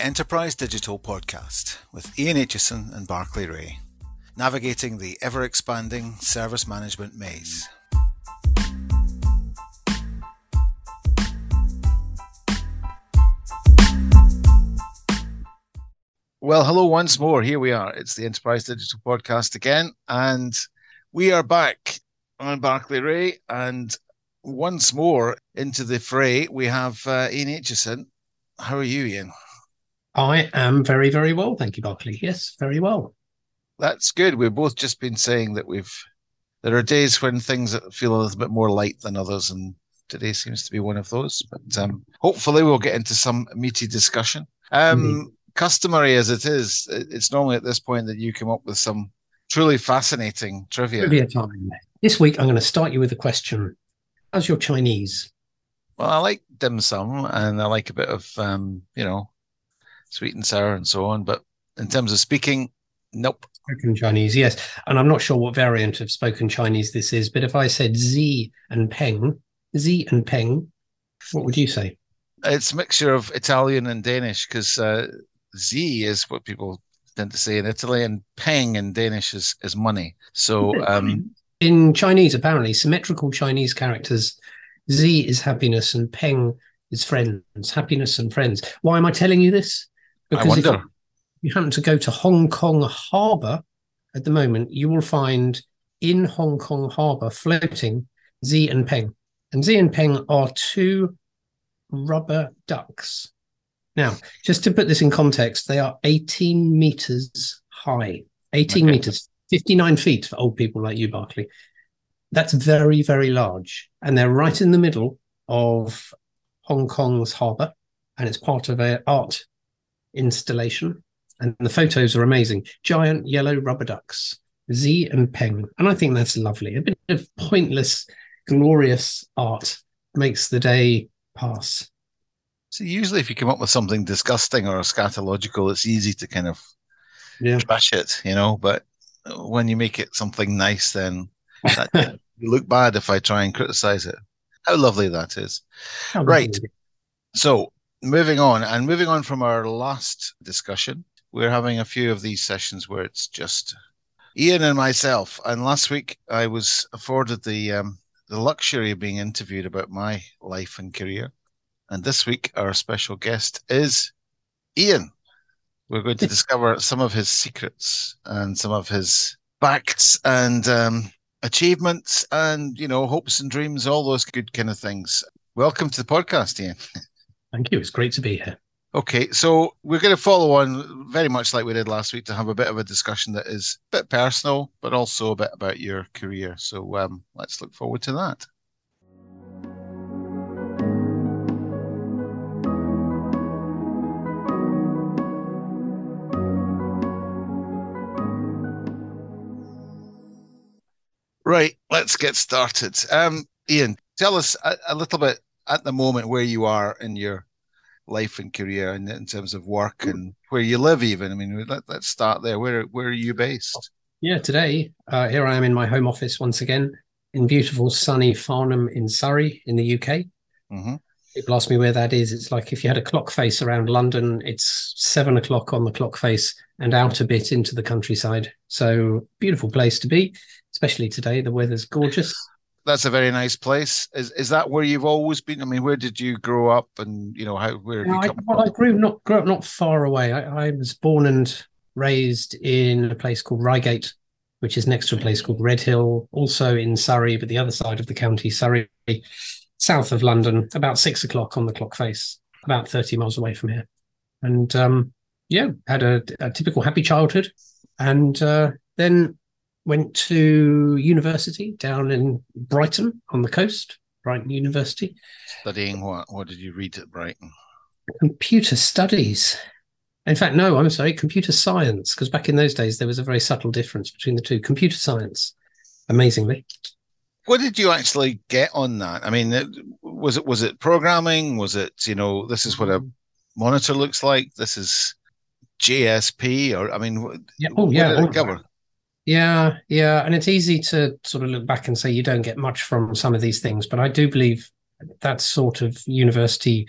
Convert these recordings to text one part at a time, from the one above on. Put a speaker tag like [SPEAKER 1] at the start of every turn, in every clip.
[SPEAKER 1] Enterprise Digital Podcast with Ian Aitchison and Barclay Ray, navigating the ever expanding service management maze. Well, hello once more. Here we are. It's the Enterprise Digital Podcast again, and we are back on Barclay Ray. And once more into the fray, we have uh, Ian Aitchison. How are you, Ian?
[SPEAKER 2] I am very, very well. Thank you, Barclay. Yes, very well.
[SPEAKER 1] That's good. We've both just been saying that we've, there are days when things feel a little bit more light than others, and today seems to be one of those. But um, hopefully, we'll get into some meaty discussion. Um, mm-hmm. Customary as it is, it's normally at this point that you come up with some truly fascinating trivia.
[SPEAKER 2] Trivia time. This week, I'm going to start you with a question. How's your Chinese?
[SPEAKER 1] Well, I like dim sum and I like a bit of, um, you know, sweet and sour and so on. But in terms of speaking, nope.
[SPEAKER 2] Spoken Chinese, yes. And I'm not sure what variant of spoken Chinese this is, but if I said Z and Peng, Z and Peng, what would you say?
[SPEAKER 1] It's a mixture of Italian and Danish because uh, Z is what people tend to say in Italy, and Peng in Danish is, is money. So um,
[SPEAKER 2] in Chinese, apparently, symmetrical Chinese characters, Z is happiness and Peng is friends, happiness and friends. Why am I telling you this?
[SPEAKER 1] Because I wonder.
[SPEAKER 2] If you happen to go to Hong Kong Harbour at the moment, you will find in Hong Kong Harbour floating Z and Peng. And Z and Peng are two rubber ducks. Now, just to put this in context, they are 18 meters high, 18 okay. meters, 59 feet for old people like you, Barclay. That's very, very large. And they're right in the middle of Hong Kong's harbour. And it's part of an art installation, and the photos are amazing. Giant yellow rubber ducks, Z and Peng, and I think that's lovely. A bit of pointless, glorious art makes the day pass.
[SPEAKER 1] So usually, if you come up with something disgusting or scatological, it's easy to kind of yeah. trash it, you know. But when you make it something nice, then that, you look bad if I try and criticize it. How lovely that is! How right. Lovely. So moving on and moving on from our last discussion, we're having a few of these sessions where it's just Ian and myself. And last week I was afforded the um, the luxury of being interviewed about my life and career. And this week our special guest is Ian. We're going to discover some of his secrets and some of his facts and um, achievements and you know hopes and dreams, all those good kind of things. Welcome to the podcast, Ian.
[SPEAKER 2] Thank you. It's great to be here.
[SPEAKER 1] Okay, so we're going to follow on very much like we did last week to have a bit of a discussion that is a bit personal, but also a bit about your career. So um, let's look forward to that. Right, let's get started. Um, Ian, tell us a, a little bit at the moment where you are in your life and career in, in terms of work and where you live even i mean let, us start there. Where where are you based?
[SPEAKER 2] Yeah today uh, here i am in my home office once again in beautiful sunny farnham in surrey in the uk mm-hmm. people ask me where that is. It's like if you had a clock face around london it's seven o'clock on the clock face and out a bit into the countryside. So beautiful place to be especially today. The weather's gorgeous
[SPEAKER 1] that's a very nice place. Is is that where you've always been? I mean, where did you grow up, and you know how where?
[SPEAKER 2] No, I, well, I grew not grew up not far away. I, I, was born and raised in a place called Reigate, which is next to a place called Redhill, also in Surrey, but the other side of the county, Surrey, south of London. About six o'clock on the clock face, about thirty miles away from here, and um, yeah, had a, a typical happy childhood, and uh, then went to university down in Brighton on the coast, Brighton University.
[SPEAKER 1] Studying what? What did you read at Brighton?
[SPEAKER 2] Computer studies. In fact, no, I'm sorry, computer science, because back in those days there was a very subtle difference between the two. Computer science, amazingly.
[SPEAKER 1] What did you actually get on that? I mean, was it was it programming? Was it you know this is what a monitor looks like? This is JSP, or I mean,
[SPEAKER 2] yeah, oh yeah, cover? Yeah, yeah, and it's easy to sort of look back and say you don't get much from some of these things, but I do believe that sort of university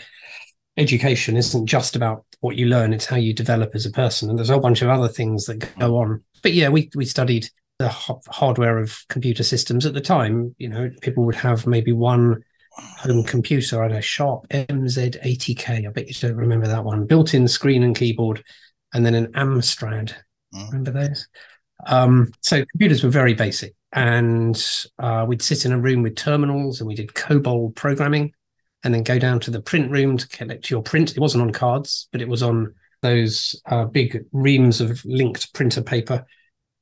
[SPEAKER 2] education isn't just about what you learn; it's how you develop as a person. And there's a whole bunch of other things that go on. But yeah, we we studied the hardware of computer systems at the time. You know, people would have maybe one home computer. I had a Sharp MZ80K. I bet you don't remember that one. Built-in screen and keyboard, and then an Amstrad. Mm. Remember those? Um, so computers were very basic, and uh, we'd sit in a room with terminals, and we did COBOL programming, and then go down to the print room to collect your print. It wasn't on cards, but it was on those uh, big reams of linked printer paper.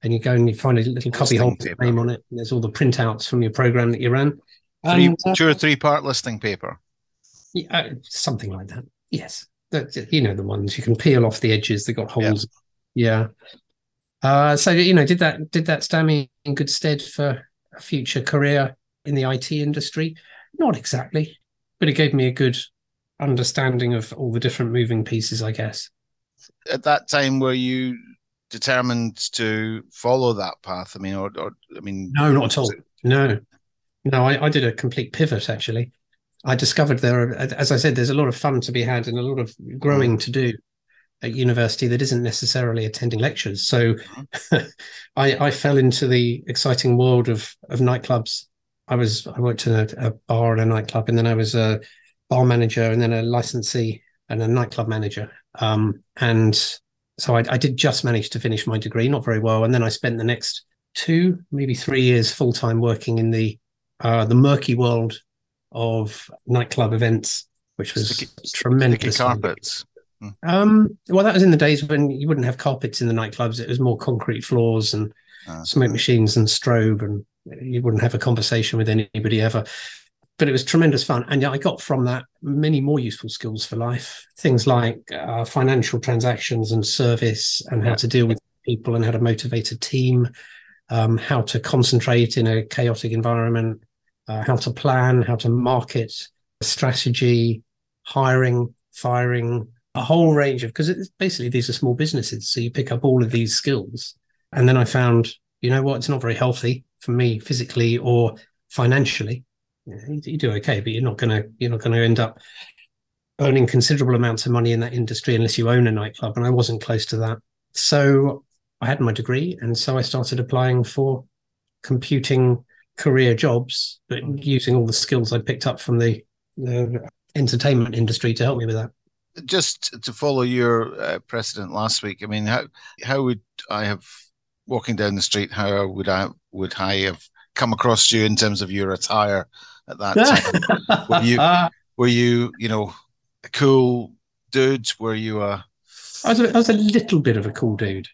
[SPEAKER 2] And you go and you find a little copy hole name on it. And there's all the printouts from your program that you ran.
[SPEAKER 1] Three, and, uh, two or three part listing paper.
[SPEAKER 2] Yeah, uh, something like that. Yes. That, you know the ones you can peel off the edges. They got holes. Yeah. yeah. Uh, so you know, did that did that stand me in good stead for a future career in the IT industry? Not exactly, but it gave me a good understanding of all the different moving pieces, I guess.
[SPEAKER 1] At that time, were you determined to follow that path? I mean, or, or I mean,
[SPEAKER 2] no, not at all. No, no, I, I did a complete pivot actually. I discovered there, are, as I said, there's a lot of fun to be had and a lot of growing to do at university that isn't necessarily attending lectures. So I, I, fell into the exciting world of of nightclubs. I was I worked in a, a, bar and a nightclub, and then I was a bar manager, and then a licensee and a nightclub manager. Um, and so I, I did just manage to finish my degree, not very well, and then I spent the next two, maybe three years full time working in the uh, the murky world of nightclub events, which was sticky, tremendous.
[SPEAKER 1] Sticky carpets.
[SPEAKER 2] Hmm. Um, well, that was in the days when you wouldn't have carpets in the nightclubs. It was more concrete floors and uh, smoke machines and strobe, and you wouldn't have a conversation with anybody ever. But it was tremendous fun, and yeah, I got from that many more useful skills for life. Things like uh, financial transactions and service, and how to deal with people, and how to motivate a team, um, how to concentrate in a chaotic environment, uh, how to plan, how to market, strategy, hiring, firing, a whole range of because it's basically these are small businesses. So you pick up all of these skills. And then I found, you know what, it's not very healthy for me physically or financially. You, you do okay, but you're not gonna you're not gonna end up earning considerable amounts of money in that industry unless you own a nightclub. And I wasn't close to that. So I had my degree, and so I started applying for computing career jobs, but mm. using all the skills I picked up from the, the entertainment industry to help me with that.
[SPEAKER 1] Just to follow your uh, precedent last week, I mean, how how would I have walking down the street? How would I would I have come across you in terms of your attire at that time? were you were you you know a cool dude? Were you a
[SPEAKER 2] I was a, I was a little bit of a cool dude.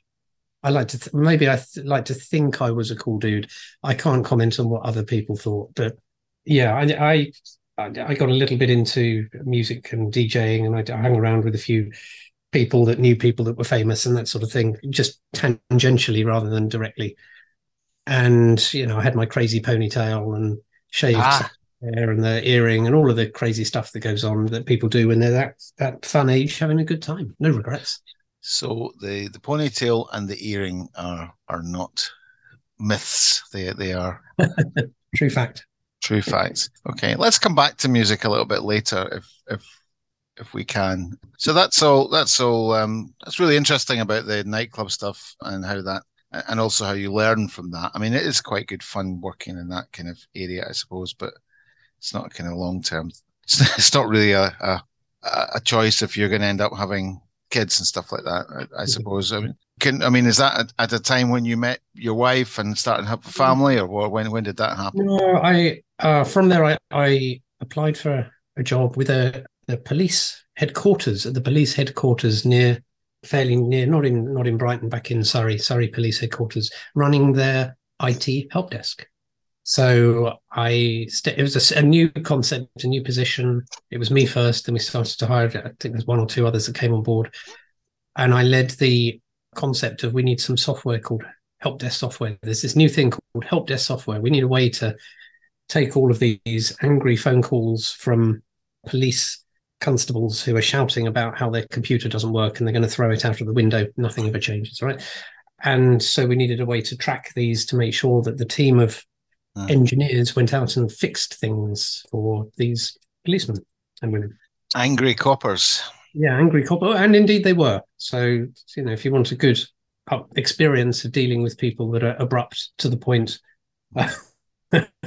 [SPEAKER 2] I like to th- maybe I th- like to think I was a cool dude. I can't comment on what other people thought, but yeah, I, I I got a little bit into music and DJing, and I, I hung around with a few people that knew people that were famous and that sort of thing, just tangentially rather than directly. And you know, I had my crazy ponytail and shaved ah. hair and the earring and all of the crazy stuff that goes on that people do when they're that that fun age, having a good time. No regrets.
[SPEAKER 1] So the the ponytail and the earring are are not myths. They they are
[SPEAKER 2] true fact.
[SPEAKER 1] True facts. Okay, let's come back to music a little bit later, if if if we can. So that's all. That's all. Um, that's really interesting about the nightclub stuff and how that, and also how you learn from that. I mean, it is quite good fun working in that kind of area, I suppose, but it's not kind of long term. It's, it's not really a, a a choice if you're going to end up having kids and stuff like that. I, I suppose. I mean, can I mean, is that at, at, a time when you met your wife and started to have a family, or when when did that happen?
[SPEAKER 2] No, I uh, from there I, I applied for a job with a the police headquarters at the police headquarters near fairly near not in not in Brighton back in Surrey Surrey police headquarters running their IT help desk. So I st- it was a, a, new concept, a new position. It was me first, then we started to hire. I think there's one or two others that came on board, and I led the concept of we need some software called help desk software. There's this new thing called help desk software. We need a way to take all of these angry phone calls from police constables who are shouting about how their computer doesn't work and they're going to throw it out of the window. Nothing ever changes, right? And so we needed a way to track these to make sure that the team of mm. engineers went out and fixed things for these policemen and women.
[SPEAKER 1] Angry coppers.
[SPEAKER 2] Yeah, angry cop, and indeed they were. So you know, if you want a good experience of dealing with people that are abrupt to the point.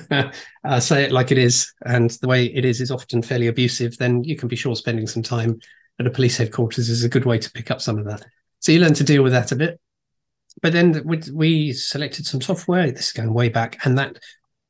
[SPEAKER 2] uh, say it like it is, and the way it is is often fairly abusive. Then you can be sure spending some time at a police headquarters is a good way to pick up some of that. So you learn to deal with that a bit. But then we, we selected some software. This is going way back, and that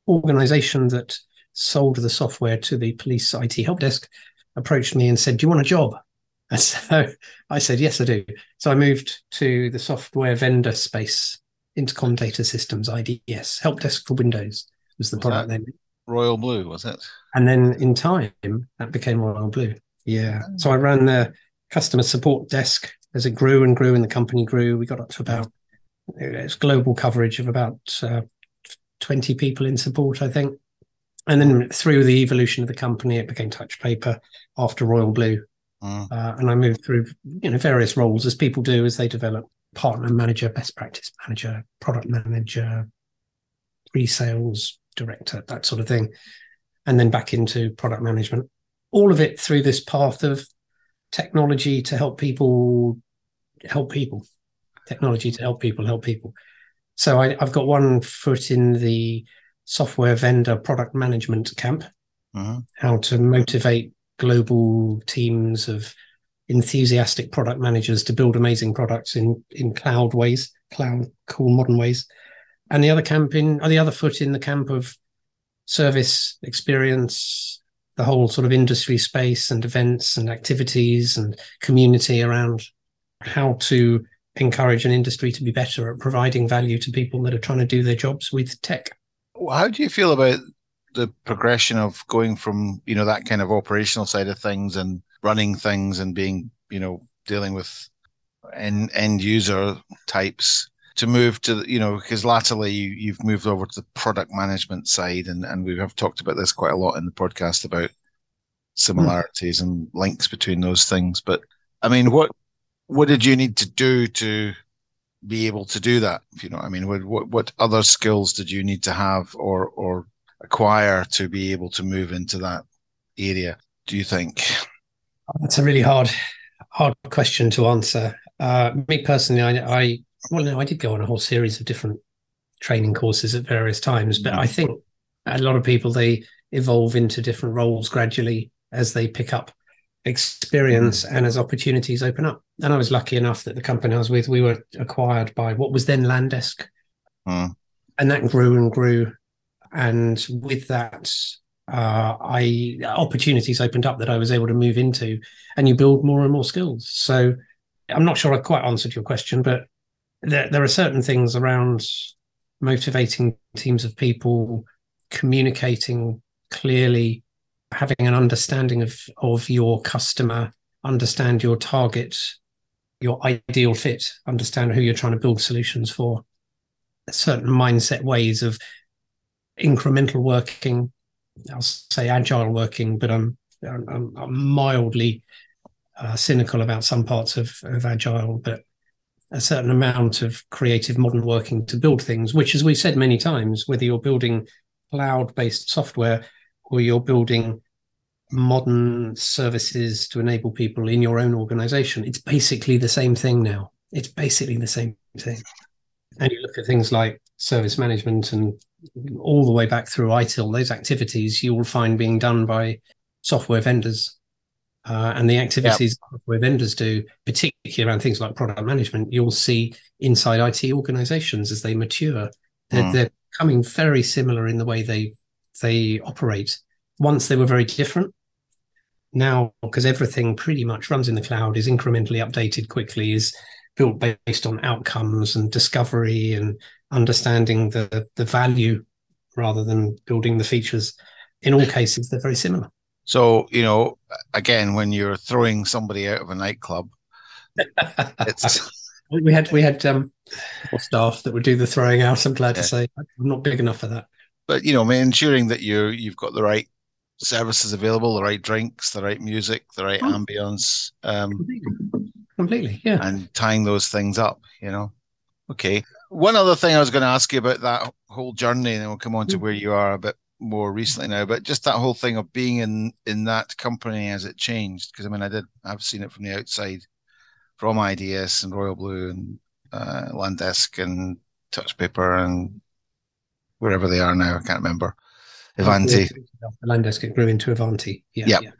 [SPEAKER 2] organization that sold the software to the police IT help desk approached me and said, "Do you want a job?" And so I said, "Yes, I do." So I moved to the software vendor space, Intercom Data Systems (IDS), help desk for Windows was the was product name.
[SPEAKER 1] Royal Blue was it?
[SPEAKER 2] And then in time, that became Royal Blue. Yeah. So I ran the customer support desk as it grew and grew, and the company grew. We got up to about it's global coverage of about uh, 20 people in support, I think. And then through the evolution of the company, it became TouchPaper after Royal Blue. Mm. Uh, and I moved through, you know, various roles as people do as they develop partner manager, best practice manager, product manager, pre-sales director, that sort of thing. And then back into product management. All of it through this path of technology to help people help people technology to help people help people. So I, have got one foot in the software vendor product management camp, mm-hmm. how to motivate global teams of enthusiastic product managers to build amazing products in in cloud ways, cloud cool modern ways, and the other camp in or the other foot in the camp of service experience, the whole sort of industry space and events and activities and community around how to encourage an industry to be better at providing value to people that are trying to do their jobs with tech.
[SPEAKER 1] How do you feel about the progression of going from you know that kind of operational side of things and running things and being you know dealing with end end user types to move to you know because latterly you, you've moved over to the product management side and and we have talked about this quite a lot in the podcast about similarities mm. and links between those things but i mean what what did you need to do to be able to do that? You know, I mean, what, what other skills did you need to have or or acquire to be able to move into that area? Do you think?
[SPEAKER 2] That's a really hard hard question to answer. Uh, me personally, I, I well, no, I did go on a whole series of different training courses at various times, but. I think a lot of people they evolve into different roles gradually as they pick up experience mm. and as opportunities open up. And I was lucky enough that the company I was with, we were acquired by what was then LANDesk. Mm. And that grew and grew. And with that, uh, I opportunities opened up that I was able to move into, and you build more and more skills. So I'm not sure I quite answered your question, but there, there are certain things around motivating teams of people, communicating clearly, having an understanding of of your customer, understand your target, your ideal fit, understand who you're trying to build solutions for. Certain mindset ways of incremental working. I'll say agile working, but I'm I'm, I'm mildly uh, cynical about some parts of, of agile, but a certain amount of creative modern working to build things, which, as we've said many times, whether you're building cloud based software or you're building modern services to enable people in your own organization, it's basically the same thing now. It's basically the same thing. And you look at things like service management and all the way back through ITIL, those activities you will find being done by software vendors. Uh, and the activities yep. software vendors do, particularly around things like product management, you'll see inside IT organizations as they mature. They're, mm. they're becoming very similar in the way they they operate once they were very different. Now, because everything pretty much runs in the cloud, is incrementally updated quickly, is built based on outcomes and discovery and understanding the the value rather than building the features. In all cases, they're very similar.
[SPEAKER 1] So, you know, again, when you're throwing somebody out of a nightclub, it's
[SPEAKER 2] we had we had um staff that would do the throwing out. I'm glad yeah. to say I'm not big enough for that.
[SPEAKER 1] But you know, ensuring that you you've got the right services available, the right drinks, the right music, the right oh. ambience. Um,
[SPEAKER 2] completely. completely, yeah.
[SPEAKER 1] And tying those things up, you know. Okay. One other thing I was going to ask you about that whole journey, and we'll come on to mm. where you are a bit more recently now, but just that whole thing of being in in that company as it changed. Because I mean, I did I've seen it from the outside, from IDS and Royal Blue and uh, LANDesk and Touchpaper and wherever they are now. I can't remember. Oh, Avanti.
[SPEAKER 2] LANDesk grew into Avanti. Yeah,
[SPEAKER 1] yep. yeah.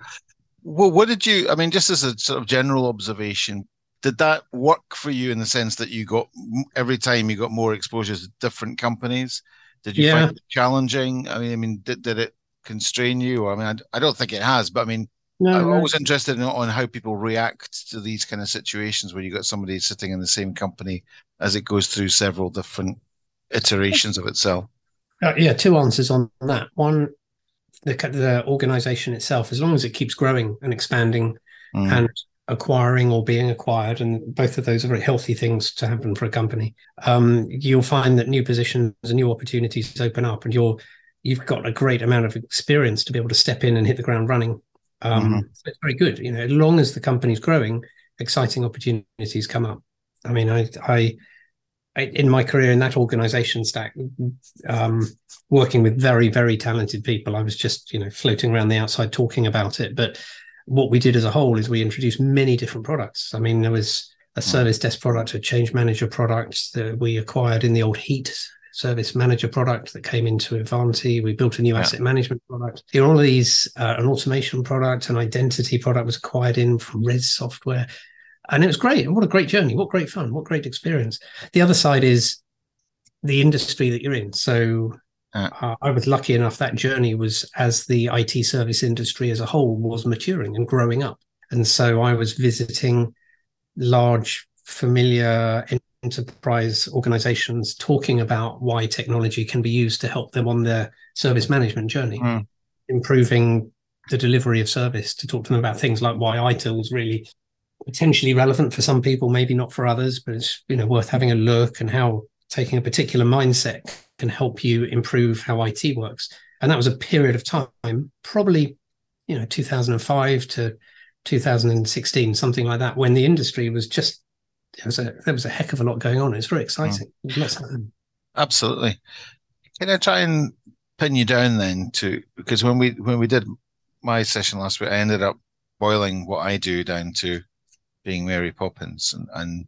[SPEAKER 1] Well, what did you? I mean, just as a sort of general observation, did that work for you in the sense that you got every time you got more exposure to different companies? Did you yeah. find it challenging? I mean, I mean, did, did it constrain you? I mean, I, I don't think it has, but I mean, no, I'm no. always interested in on how people react to these kind of situations where you got somebody sitting in the same company as it goes through several different iterations of itself.
[SPEAKER 2] Uh, yeah, two answers on that. One, the the organization itself, as long as it keeps growing and expanding mm. and acquiring or being acquired, and both of those are very healthy things to happen for a company. Um, you'll find that new positions and new opportunities open up, and you're you've got a great amount of experience to be able to step in and hit the ground running. Um, mm-hmm. so it's very good. You know, as long as the company's growing, exciting opportunities come up. I mean, I, I, I in my career in that organization stack, um, working with very, very talented people, I was just, you know, floating around the outside talking about it. But what we did as a whole is we introduced many different products. I mean, there was a service desk product, a change manager product that we acquired in the old Heat service manager product that came into Avanti. We built a new yeah. asset management product. You know, all of these, uh, an automation product, an identity product was acquired in from Res Software. And it was great. And What a great journey. What great fun. What great experience. The other side is the industry that you're in. So uh, I was lucky enough that journey was as the IT service industry as a whole was maturing and growing up. And so I was visiting large, familiar enterprise organizations talking about why technology can be used to help them on their service management journey, mm. improving the delivery of service, to talk to them about things like why ITIL is really potentially relevant for some people, maybe not for others, but it's you know worth having a look and how taking a particular mindset can help you improve how IT works. And that was a period of time, probably, you know, 2005 to 2016, something like that, when the industry was just there was a there was a heck of a lot going on. It's very exciting. Mm.
[SPEAKER 1] Absolutely. Can I try and pin you down then to because when we when we did my session last week, I ended up boiling what I do down to being Mary Poppins and, and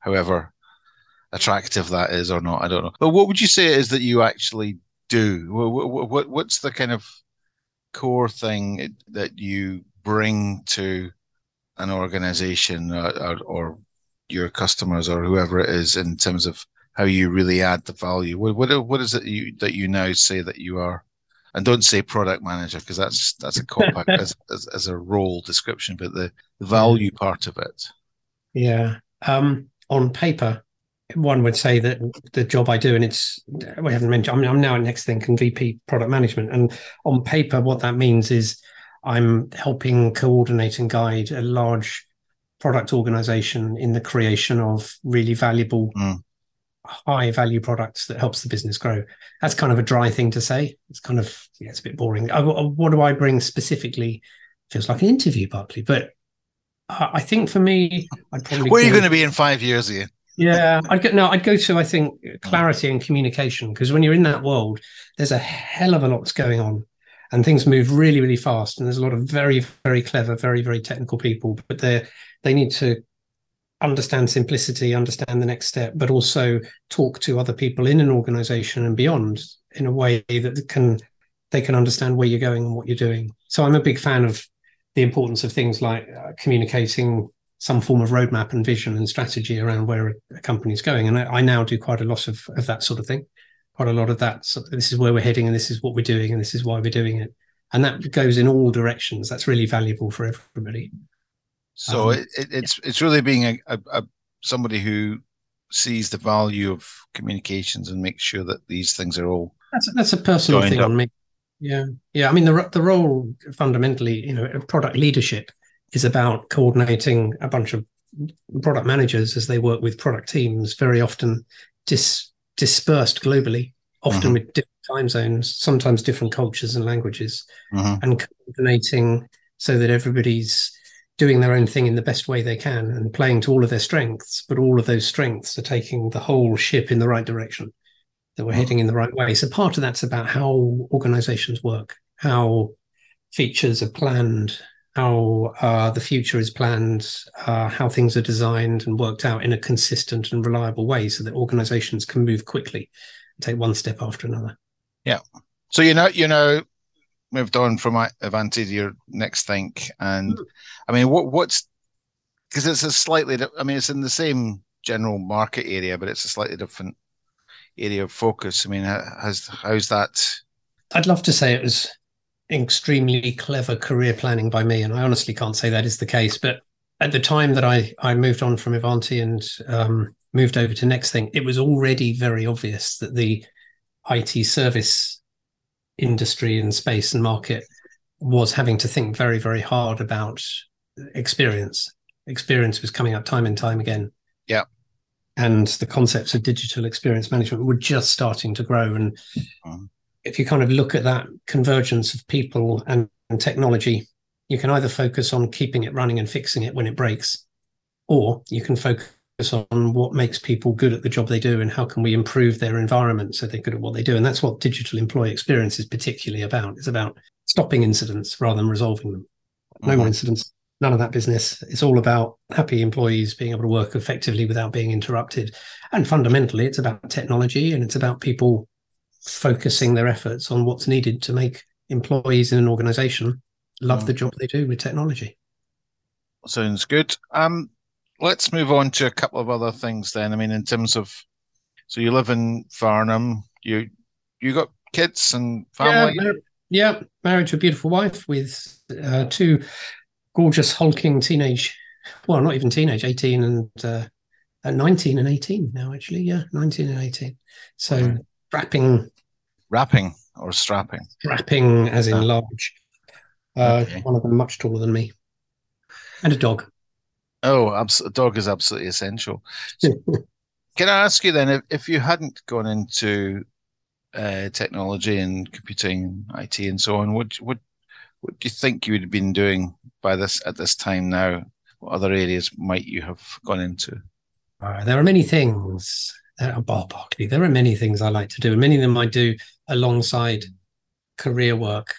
[SPEAKER 1] however attractive that is or not. I don't know. But what would you say is that you actually do? What, what, what's the kind of core thing that you bring to an organization or, or, or, your customers or whoever it is in terms of how you really add the value? What what, what is it you, that you now say that you are? And don't say product manager because that's that's a cop as, as, as a role description, but the, the value part of it.
[SPEAKER 2] Yeah. Um, on paper, one would say that the job I do, and it's we haven't mentioned. I'm, I'm now at Nexthink and VP Product Management, and on paper, what that means is I'm helping coordinate and guide a large product organization in the creation of really valuable, mm. High value products that helps the business grow. That's kind of a dry thing to say. It's kind of yeah, it's a bit boring. I, what do I bring specifically? Feels like an interview, Barclay, but I think for me,
[SPEAKER 1] I'd probably. Where are you going to be in five years, Ian?
[SPEAKER 2] yeah, I'd go. No, I'd go to I think clarity and communication because when you're in that world, there's a hell of a lot going on, and things move really, really fast. And there's a lot of very, very clever, very, very technical people, but they they need to understand simplicity, understand the next step, but also talk to other people in an organization and beyond in a way that can they can understand where you're going and what you're doing. So I'm a big fan of the importance of things like uh, communicating some form of roadmap and vision and strategy around where a, company is going. And I, I, now do quite a lot of, of that sort of thing, quite a lot of that. So this is where we're heading, and this is what we're doing, and this is why we're doing it. And that goes in all directions. That's really valuable for everybody.
[SPEAKER 1] So um, it, it, it's yeah. it's really being a, a, a somebody who sees the value of communications and makes sure that these things are all
[SPEAKER 2] that's a, that's a personal thing up. on me. Yeah, yeah. I mean, the the role fundamentally, you know, product leadership is about coordinating a bunch of product managers as they work with product teams, very often dis- dispersed globally, often mm-hmm. with different time zones, sometimes different cultures and languages, mm-hmm. and coordinating so that everybody's doing their own thing in the best way they can and playing to all of their strengths, but all of those strengths are taking the whole ship in the right direction. that we're mm. heading in the right way. So part of that's about how organizations work, how features are planned, how uh, the future is planned, uh, how things are designed and worked out in a consistent and reliable way so that organizations can move quickly and take one step after another.
[SPEAKER 1] Yeah. So you know, you know, moved on from Avanti to your Nexthink, and mm. I mean, what what's because it's a slightly, I mean, it's in the same general market area, but it's a slightly different area of focus. I mean, has how's that?
[SPEAKER 2] I'd love to say it was extremely clever career planning by me, and I honestly can't say that is the case. But at the time that I I moved on from Avanti and um, moved over to Nexthink, it was already very obvious that the IT service industry and space and market was having to think very very hard about experience. Experience was coming up time and time again.
[SPEAKER 1] Yeah
[SPEAKER 2] and the concepts of digital experience management were just starting to grow. And mm. if you kind of look at that convergence of people and, and, technology, you can either focus on keeping it running and fixing it when it breaks, or you can focus on what makes people good at the job they do and how can we improve their environment so they're good at what they do. And that's what digital employee experience is particularly about. It's about stopping incidents rather than resolving them. No mm-hmm. more incidents, none of that business. It's all about happy employees being able to work effectively without being interrupted. And fundamentally, it's about technology and it's about people focusing their efforts on what's needed to make employees in an organization love mm. the job they do with technology.
[SPEAKER 1] Sounds good. Um, let's move on to a couple of other things then. I mean, in terms of, so you live in Farnham, you you got kids and family.
[SPEAKER 2] Yeah, mar- yeah married to a beautiful wife with uh, two gorgeous hulking teenage well not even teenage 18 and uh, 19 and 18 now actually. Yeah 19 and 18 so wrapping.
[SPEAKER 1] Wrapping or strapping?
[SPEAKER 2] Strapping as in large. Uh, okay. one of them much taller than me. And a dog
[SPEAKER 1] oh abs- a dog is absolutely essential can i ask you then if, if you hadn't gone into uh, technology and computing it and so on would would what do you think you would have been doing by this at this time now? What other areas might you have gone into?
[SPEAKER 2] Uh, there are many things. There are Bob Barclay. There are many things I like to do, and many of them I do alongside career work.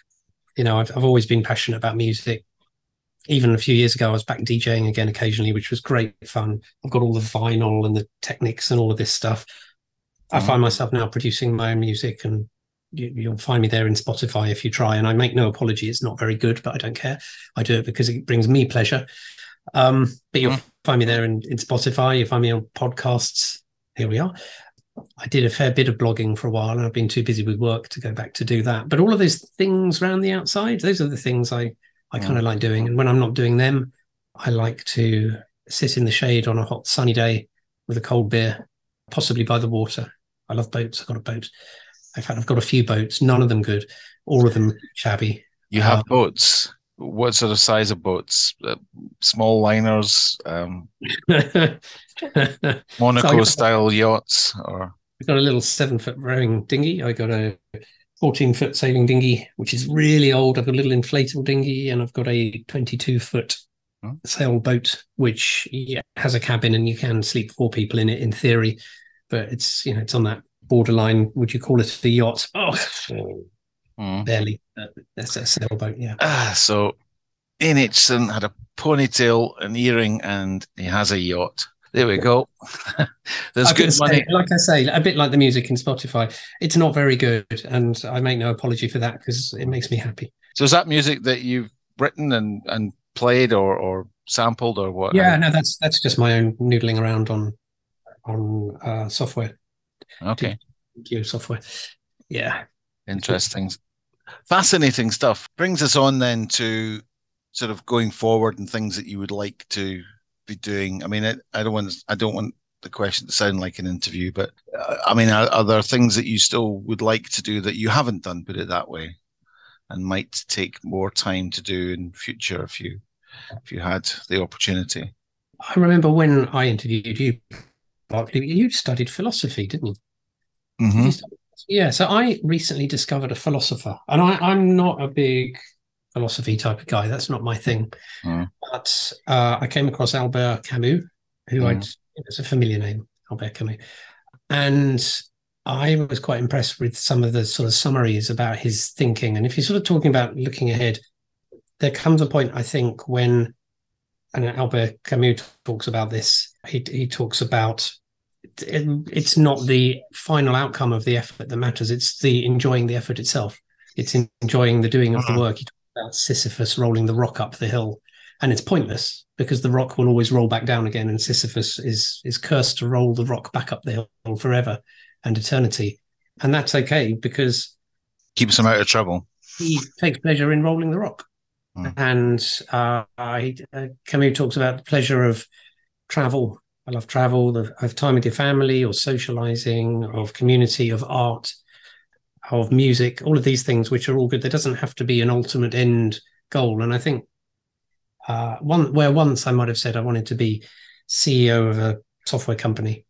[SPEAKER 2] You know, I've, I've always been passionate about music. Even a few years ago, I was back DJing again occasionally, which was great fun. I've got all the vinyl and the techniques and all of this stuff. I mm-hmm. find myself now producing my own music and you, will find me there in Spotify if you try. And I make no apology; it's not very good, but I don't care. I do it because it brings me pleasure. Um, but you'll mm. find me there in, in Spotify. You find me on podcasts. Here we are. I did a fair bit of blogging for a while, and I've been too busy with work to go back to do that. But all of those things around the outside, those are the things I I kind of like doing. And when I'm not doing them, I like to sit in the shade on a hot sunny day with a cold beer, possibly by the water. I love boats. I've got a boat. In fact, I've got a few boats, none of them good, all of them shabby.
[SPEAKER 1] You have um, boats. What sort of size of boats? Uh, small liners, um, Monaco so style yachts, or
[SPEAKER 2] I've got a little seven foot rowing dinghy. I got a 14 foot sailing dinghy, which is really old. I've got a little inflatable dinghy, and I've got a 22 foot sailboat, which yeah, has a cabin and you can sleep four people in it in theory, but it's you know it's on that borderline. Would you call it a yacht? Oh, mm. barely. That's a sailboat. Yeah.
[SPEAKER 1] Ah, so Ian had a ponytail, an earring, and he has a yacht. There we go. There's good say, money.
[SPEAKER 2] Like I say, a bit like the music in Spotify. It's not very good, and I make no apology for that because it makes me happy.
[SPEAKER 1] So is that music that you've written and and played or or sampled or what?
[SPEAKER 2] Yeah, no, that's that's just my own noodling around on on uh, software.
[SPEAKER 1] Okay.
[SPEAKER 2] Gear software. Yeah.
[SPEAKER 1] Interesting. Fascinating stuff. Brings us on then to sort of going forward and things that you would like to be doing. I mean, I, I don't want I don't want the question to sound like an interview, but uh, I mean, are, are, there things that you still would like to do that you haven't done? Put it that way, and might take more time to do in future if you if you had the opportunity.
[SPEAKER 2] I remember when I interviewed you, Barclay, you studied philosophy, didn't you?
[SPEAKER 1] Mm-hmm.
[SPEAKER 2] Yeah. So I recently discovered a philosopher, and I, am not a big philosophy type of guy. That's not my thing. Mm. But uh, I came across Albert Camus, who mm. I'd it's a familiar name, Albert Camus, and I was quite impressed with some of the sort of summaries about his thinking. And if you're sort of talking about looking ahead, there comes a point, I think, when, and Albert Camus talks about this, he, he talks about it's not the final outcome of the effort that matters, it's the enjoying the effort itself. It's enjoying the doing of the uh-huh. work. He Sisyphus rolling the rock up the hill. And it's pointless because the rock will always roll back down again, and Sisyphus is is cursed to roll the rock back up the hill forever and eternity. And that's okay because
[SPEAKER 1] keeps him out of trouble.
[SPEAKER 2] He takes pleasure in rolling the rock. Mm. And uh, I, uh, Camus talks about the pleasure of travel. I love travel, the, of time with your family or socializing, of community, of art, of music, all of these things, which are all good. There doesn't have to be an ultimate end goal. And I think uh, one where once I might have said I wanted to be CEO of a software company,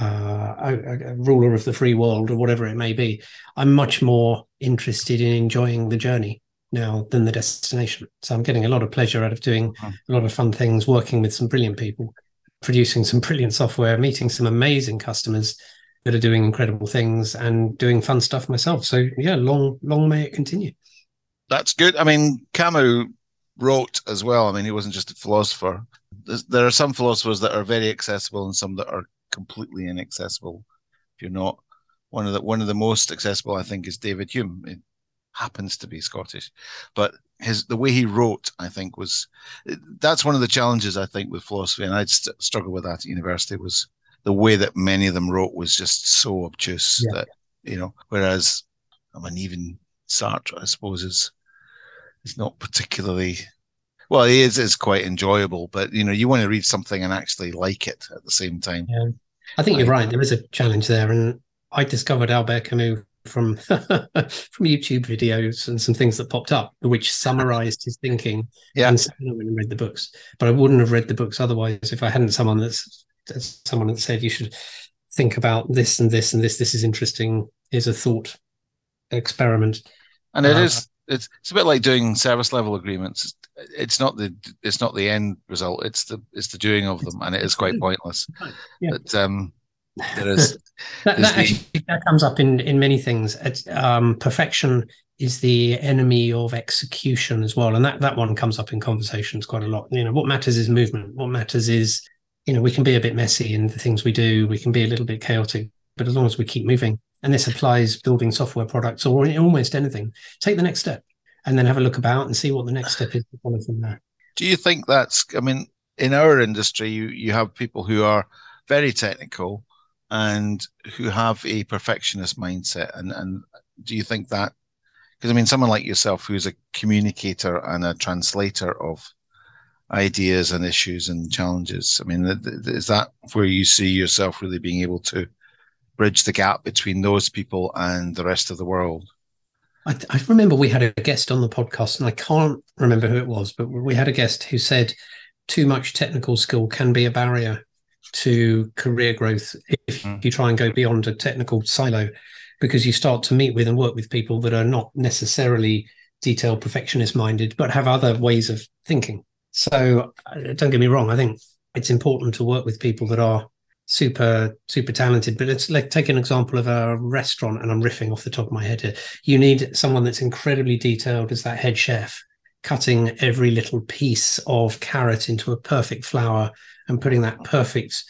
[SPEAKER 2] uh, a, a, ruler of the free world, or whatever it may be. I'm much more interested in enjoying the journey now than the destination. So I'm getting a lot of pleasure out of doing mm-hmm. a lot of fun things, working with some brilliant people, producing some brilliant software, meeting some amazing customers that are doing incredible things, and doing fun stuff myself. So yeah, long, long may it continue.
[SPEAKER 1] That's good. I mean, Camus wrote as well. I mean, he wasn't just a philosopher. There's, there are some philosophers that are very accessible and some that are completely inaccessible. If you're not one of the one of the most accessible, I think, is David Hume. It happens to be Scottish, but his the way he wrote, I think, was that's one of the challenges I think with philosophy, and I'd st- struggle with that at university was the way that many of them wrote was just so obtuse yeah. that you know. Whereas, I mean, even Sartre, I suppose, is is not particularly well. He is is quite enjoyable, but you know, you want to read something and actually like it at the same time.
[SPEAKER 2] Yeah, I think you're right. There is a challenge there, and I discovered Albert Camus from from YouTube videos and some things that popped up, which summarized his thinking.
[SPEAKER 1] Yeah, and
[SPEAKER 2] I went and read the books, but I wouldn't have read the books otherwise if I hadn't someone that's someone that said you should think about this and this and this. This is interesting. Is a thought experiment.
[SPEAKER 1] And it uh, is it's it's a bit like doing service level agreements. It's not the it's not the end result. It's the it's the doing of them, and it is quite pointless. Yeah. But um, there is
[SPEAKER 2] that, that, the... actually, that comes up in in many things. Um, perfection is the enemy of execution as well, and that that one comes up in conversations quite a lot. You know, what matters is movement. What matters is you know we can be a bit messy in the things we do. We can be a little bit chaotic, but as long as we keep moving, and this applies building software products or almost anything, take the next step and then have a look about and see what the next step is to follow from there.
[SPEAKER 1] Do you think that's, I mean, in our industry, you, you have people who are very technical and who have a perfectionist mindset. And, and do you think that, because I mean, someone like yourself who's a communicator and a translator of ideas and issues and challenges, I mean, is that where you see yourself really being able to bridge the gap between those people and the rest of the world?
[SPEAKER 2] I, I, remember we had a guest on the podcast, and I can't remember who it was, but we had a guest who said too much technical skill can be a barrier to career growth if mm. you try and go beyond a technical silo, because you start to meet with and work with people that are not necessarily detailed perfectionist minded, but have other ways of thinking. So uh, don't get me wrong, I think it's important to work with people that are super super talented. But it's like take an example of a restaurant and i'm riffing off the top of my head here. You need someone that's incredibly detailed as that head chef cutting every little piece of carrot into a perfect flower and putting that perfect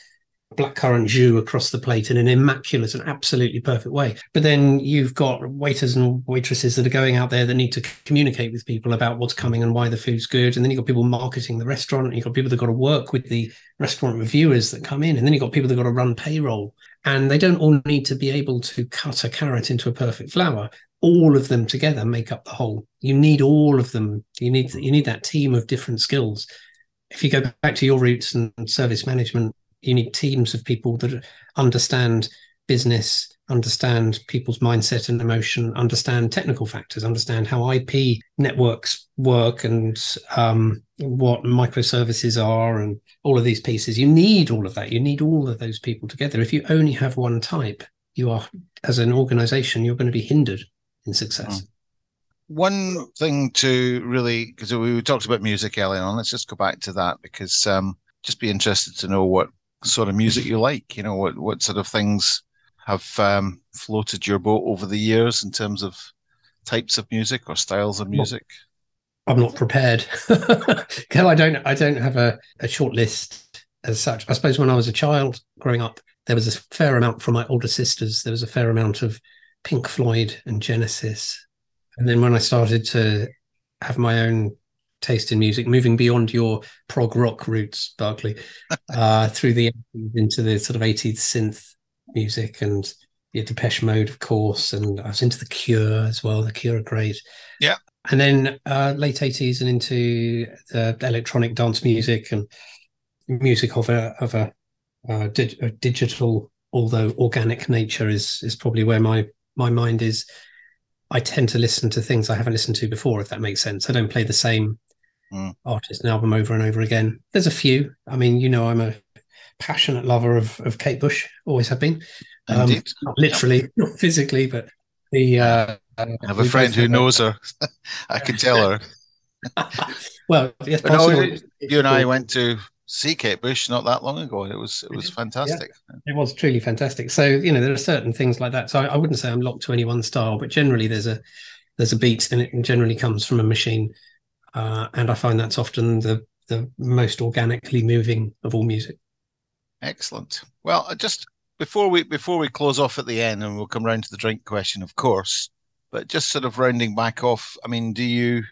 [SPEAKER 2] blackcurrant jus across the plate in an immaculate and absolutely perfect way. But then you've got waiters and waitresses that are going out there that need to communicate with people about what's coming and why the food's good. And then you've got people marketing the restaurant. And you've got people that got to work with the restaurant reviewers that come in. And then you've got people that got to run payroll. And they don't all need to be able to cut a carrot into a perfect flower. All of them together make up the whole. You need all of them. You need you need that team of different skills. If you go back to your roots and service management, you need teams of people that understand business, understand people's mindset and emotion, understand technical factors, understand how IP networks work and um, what microservices are and all of these pieces. You need all of that. You need all of those people together. If you only have one type, you are, as an organization, you're going to be hindered in success. Mm.
[SPEAKER 1] One thing to really, because we talked about music earlier on, let's just go back to that because um, just be interested to know what sort of music you like. You know, what what sort of things have um, floated your boat over the years in terms of types of music or styles of music?
[SPEAKER 2] I'm not prepared because I don't. I don't have a, a short list as such. I suppose when I was a child growing up, there was a fair amount from my older sisters. There was a fair amount of Pink Floyd and Genesis, and then when I started to have my own taste in music, moving beyond your prog rock roots, Barclay, uh, through the into the sort of 80s synth music and yeah, Depeche Mode, of course, and I was into The Cure as well. The Cure are great.
[SPEAKER 1] Yeah.
[SPEAKER 2] And then uh, late 80s and into the electronic dance music and music of a of a, uh, dig- a digital, although organic nature is is probably where my my mind is. I tend to listen to things I haven't listened to before, if that makes sense. I don't play the same mm. artist and album over and over again. There's a few. I mean, you know, I'm a passionate lover of, of Kate Bush, always have been. Um, not literally, not physically, but the. Uh,
[SPEAKER 1] I have a friend who knows her. I can tell her.
[SPEAKER 2] well, yes,
[SPEAKER 1] no, you and I went to see Kate Bush not that long ago. It was it was fantastic.
[SPEAKER 2] Yeah, it was truly fantastic. So you know there are certain things like that. So I, I, wouldn't say I'm locked to any one style, but generally there's a there's a beat and it generally comes from a machine, uh, and I find that's often the the most organically moving of all music.
[SPEAKER 1] Excellent. Well, just before we before we close off at the end, and we'll come round to the drink question, of course. But just sort of rounding back off, I mean, do you,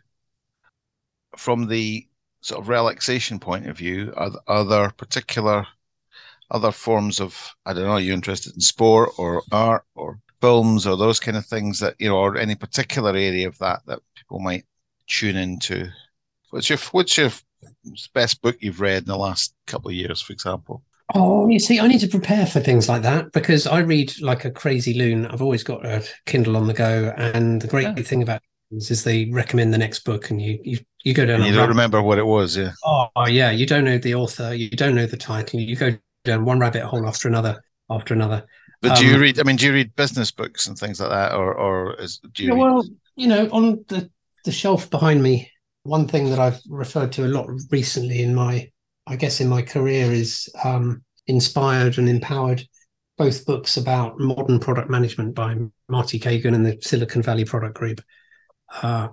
[SPEAKER 1] from the sort of relaxation point of view, are, are there particular other forms of I don't know, are you interested in sport or art or films or those kind of things that you know, or any particular area of that that people might tune into? What's your what's your best book you've read in the last couple of years, for example?
[SPEAKER 2] Oh, you see, I need to prepare for things like that because I read like a crazy loon. I've always got a Kindle on the go, and the great thing about is, is they recommend the next book, and you you, you go down.
[SPEAKER 1] And you don't remember what it was, yeah.
[SPEAKER 2] Oh, yeah, you don't know the author, you don't know the title. You go down one rabbit hole after another after another.
[SPEAKER 1] But um, do you um, read? I mean, do you read business books and things like that, or or is do you?
[SPEAKER 2] Yeah, well, you know, on the the shelf behind me, one thing that I've referred to a lot recently in my I guess in my career is um, inspired and empowered both books about modern product management by Marty Cagan and the Silicon Valley Product Group. Uh,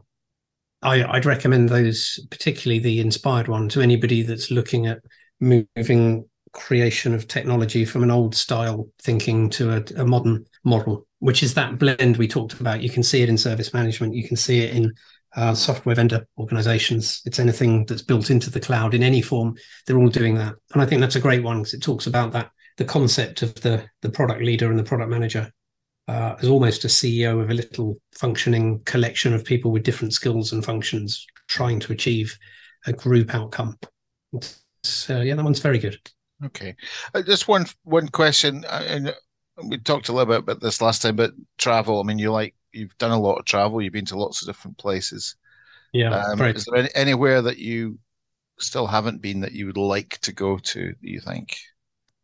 [SPEAKER 2] I, would recommend those, particularly the inspired one, to anybody that's looking at moving creation of technology from an old style thinking to a, a modern model, which is that blend we talked about. You can see it in service management, you can see it in uh, software vendor organizations. It's anything that's built into the cloud in any form. They're all doing that, and I think that's a great one because it talks about that the concept of the the product leader and the product manager uh, as almost a CEO of a little functioning collection of people with different skills and functions trying to achieve a group outcome. So yeah, that one's very good.
[SPEAKER 1] Okay, uh, just one one question, uh, and we talked a little bit about this last time, but travel. I mean, you like you've done a lot of travel. You've been to lots of different places.
[SPEAKER 2] Yeah. Um,
[SPEAKER 1] is there any, anywhere that you still haven't been that you would like to go to? Do you think?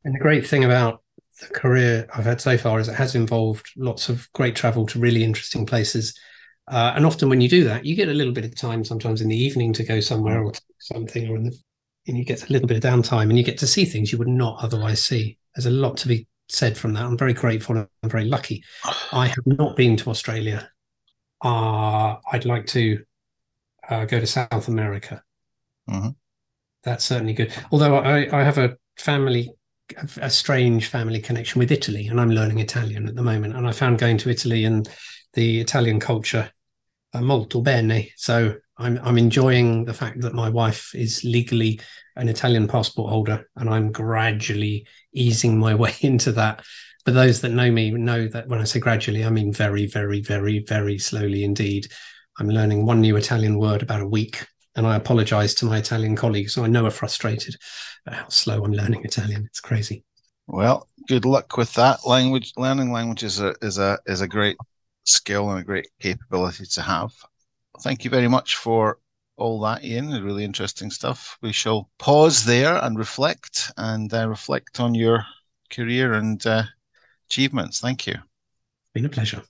[SPEAKER 2] And the great thing about the career I've had so far is it has involved lots of great travel to really interesting places. Uh, and often when you do that, you get a little bit of time sometimes in the evening to go somewhere or something, or in the, and you get a little bit of downtime and you get to see things you would not otherwise see. There's a lot to be said from that. I'm very grateful and I'm very lucky. I have not been to Australia. Uh, I'd like to uh, go to South America.
[SPEAKER 1] Mm-hmm.
[SPEAKER 2] That's certainly good. Although I, I have a family, a strange family connection with Italy, and I'm learning Italian at the moment. And I found going to Italy and the Italian culture uh, molto bene. So I'm I'm enjoying the fact that my wife is legally an Italian passport holder, and I'm gradually easing my way into that. But those that know me know that when I say gradually, I mean very, very, very, very slowly indeed. I'm learning one new Italian word about a week, and I apologize to my Italian colleagues. I know are frustrated at how slow I'm learning Italian. It's crazy.
[SPEAKER 1] Well, good luck with that. Language learning language is a is a is a great skill and a great capability to have. Thank you very much for all that, Ian. Really interesting stuff. We shall pause there and reflect and uh, reflect on your career and uh, achievements. Thank you.
[SPEAKER 2] It's been a pleasure.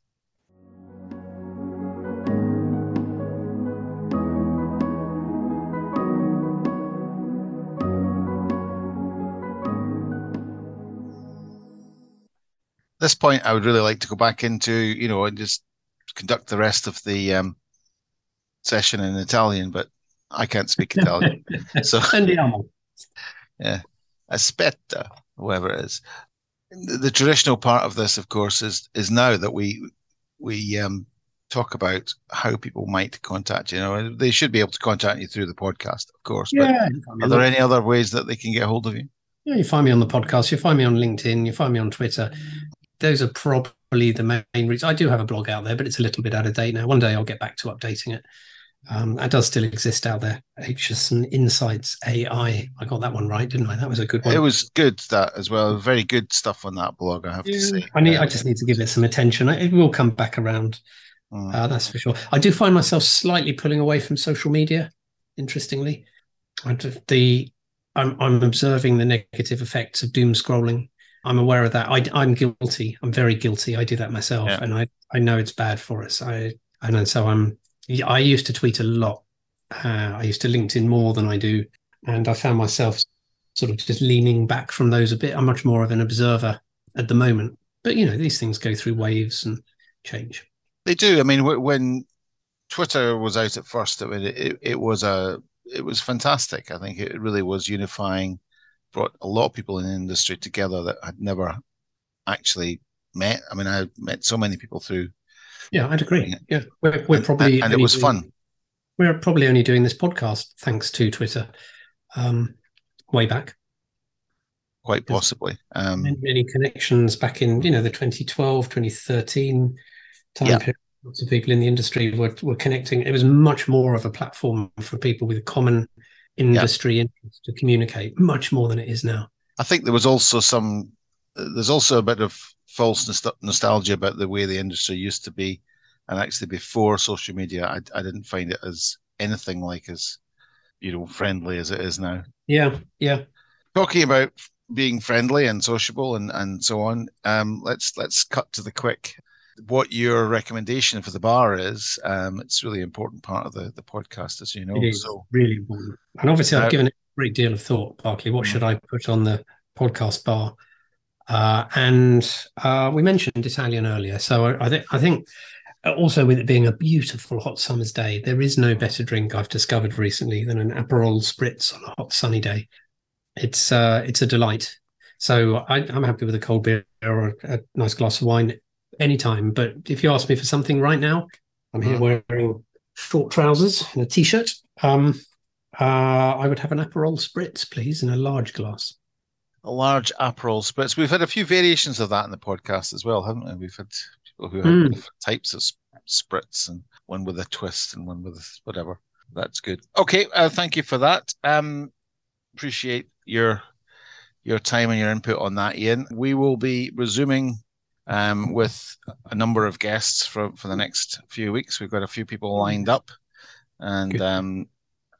[SPEAKER 1] this point, I would really like to go back into, you know, and just conduct the rest of the um, session in Italian, but I can't speak Italian. so, yeah, aspetta, whoever it is. The, the, traditional part of this, of course, is is now that we we um, talk about how people might contact you. You know, they should be able to contact you through the podcast, of course.
[SPEAKER 2] Yeah.
[SPEAKER 1] But are there any other ways that they can get hold of you?
[SPEAKER 2] Yeah, you find me on the podcast. You find me on LinkedIn. You find me on Twitter. Those are probably the main reasons. I do have a blog out there, but it's a little bit out of date now. One day I'll get back to updating it. Um, that does still exist out there. Aitchison Insights AI. I got that one right, didn't I? That was a good one.
[SPEAKER 1] It was good that as well. Very good stuff on that blog. I have yeah, to say.
[SPEAKER 2] I need. I just need to give it some attention. It will come back around. Mm. Uh, that's for sure. I do find myself slightly pulling away from social media. Interestingly, the I'm I'm observing the negative effects of doom scrolling. I'm aware of that. I, am guilty. I'm very guilty. I do that myself, yeah. and I I know it's bad for us. I I know. So I'm. I used to tweet a lot. Uh, I used to LinkedIn more than I do, and I found myself sort of just leaning back from those a bit. I'm much more of an observer at the moment. But you know, these things go through waves and change.
[SPEAKER 1] They do. I mean, when Twitter was out at first, I mean, it, it was a it was fantastic. I think it really was unifying, brought a lot of people in the industry together that had never actually met. I mean, I met so many people through.
[SPEAKER 2] Yeah, I'd agree. Yeah, we're, we're probably
[SPEAKER 1] and, and it was fun.
[SPEAKER 2] We're probably only doing this podcast thanks to Twitter, um, way back.
[SPEAKER 1] Quite possibly. Um,
[SPEAKER 2] many, many connections back in you know the 2012, 2013 time yeah. period. Lots of people in the industry were, were connecting. It was much more of a platform for people with a common industry yeah. interest to communicate, much more than it is now.
[SPEAKER 1] I think there was also some. There's also a bit of false nostalgia about the way the industry used to be, and actually before social media, I, I didn't find it as anything like as you know friendly as it is now.
[SPEAKER 2] Yeah, yeah.
[SPEAKER 1] Talking about being friendly and sociable and and so on. Um, let's let's cut to the quick what your recommendation for the bar is. Um, it's really important part of the, the podcast, as you know.
[SPEAKER 2] It is so, really important. And obviously, uh, I've given it a great deal of thought, Barclay. What mm-hmm. should I put on the podcast bar? Uh, and uh, we mentioned Italian earlier. So I, I, th- I think also with it being a beautiful hot summer's day, there is no better drink I've discovered recently than an Aperol Spritz on a hot sunny day. It's uh, it's a delight. So I, am happy with a cold beer or a nice glass of wine anytime. But if you ask me for something right now, I'm here mm. wearing short trousers and a t-shirt. Um, uh, I would have an Aperol Spritz, please, in a large glass.
[SPEAKER 1] A large Aperol Spritz. We've had a few variations of that in the podcast as well, haven't we? We've had people who have mm. different types of spritz and one with a twist and one with whatever. That's good. Okay, uh, thank you for that. Um, appreciate your your time and your input on that, Ian. We will be resuming um, with a number of guests for, for the next few weeks. We've got a few people lined up, and um,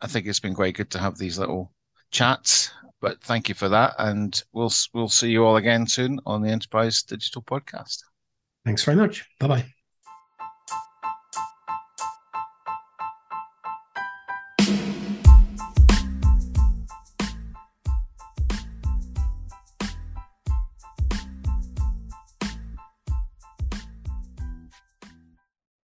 [SPEAKER 1] I think it's been quite good to have these little chats. But thank you for that, and we'll we'll see you all again soon on the Enterprise Digital Podcast.
[SPEAKER 2] Thanks very much. Bye bye.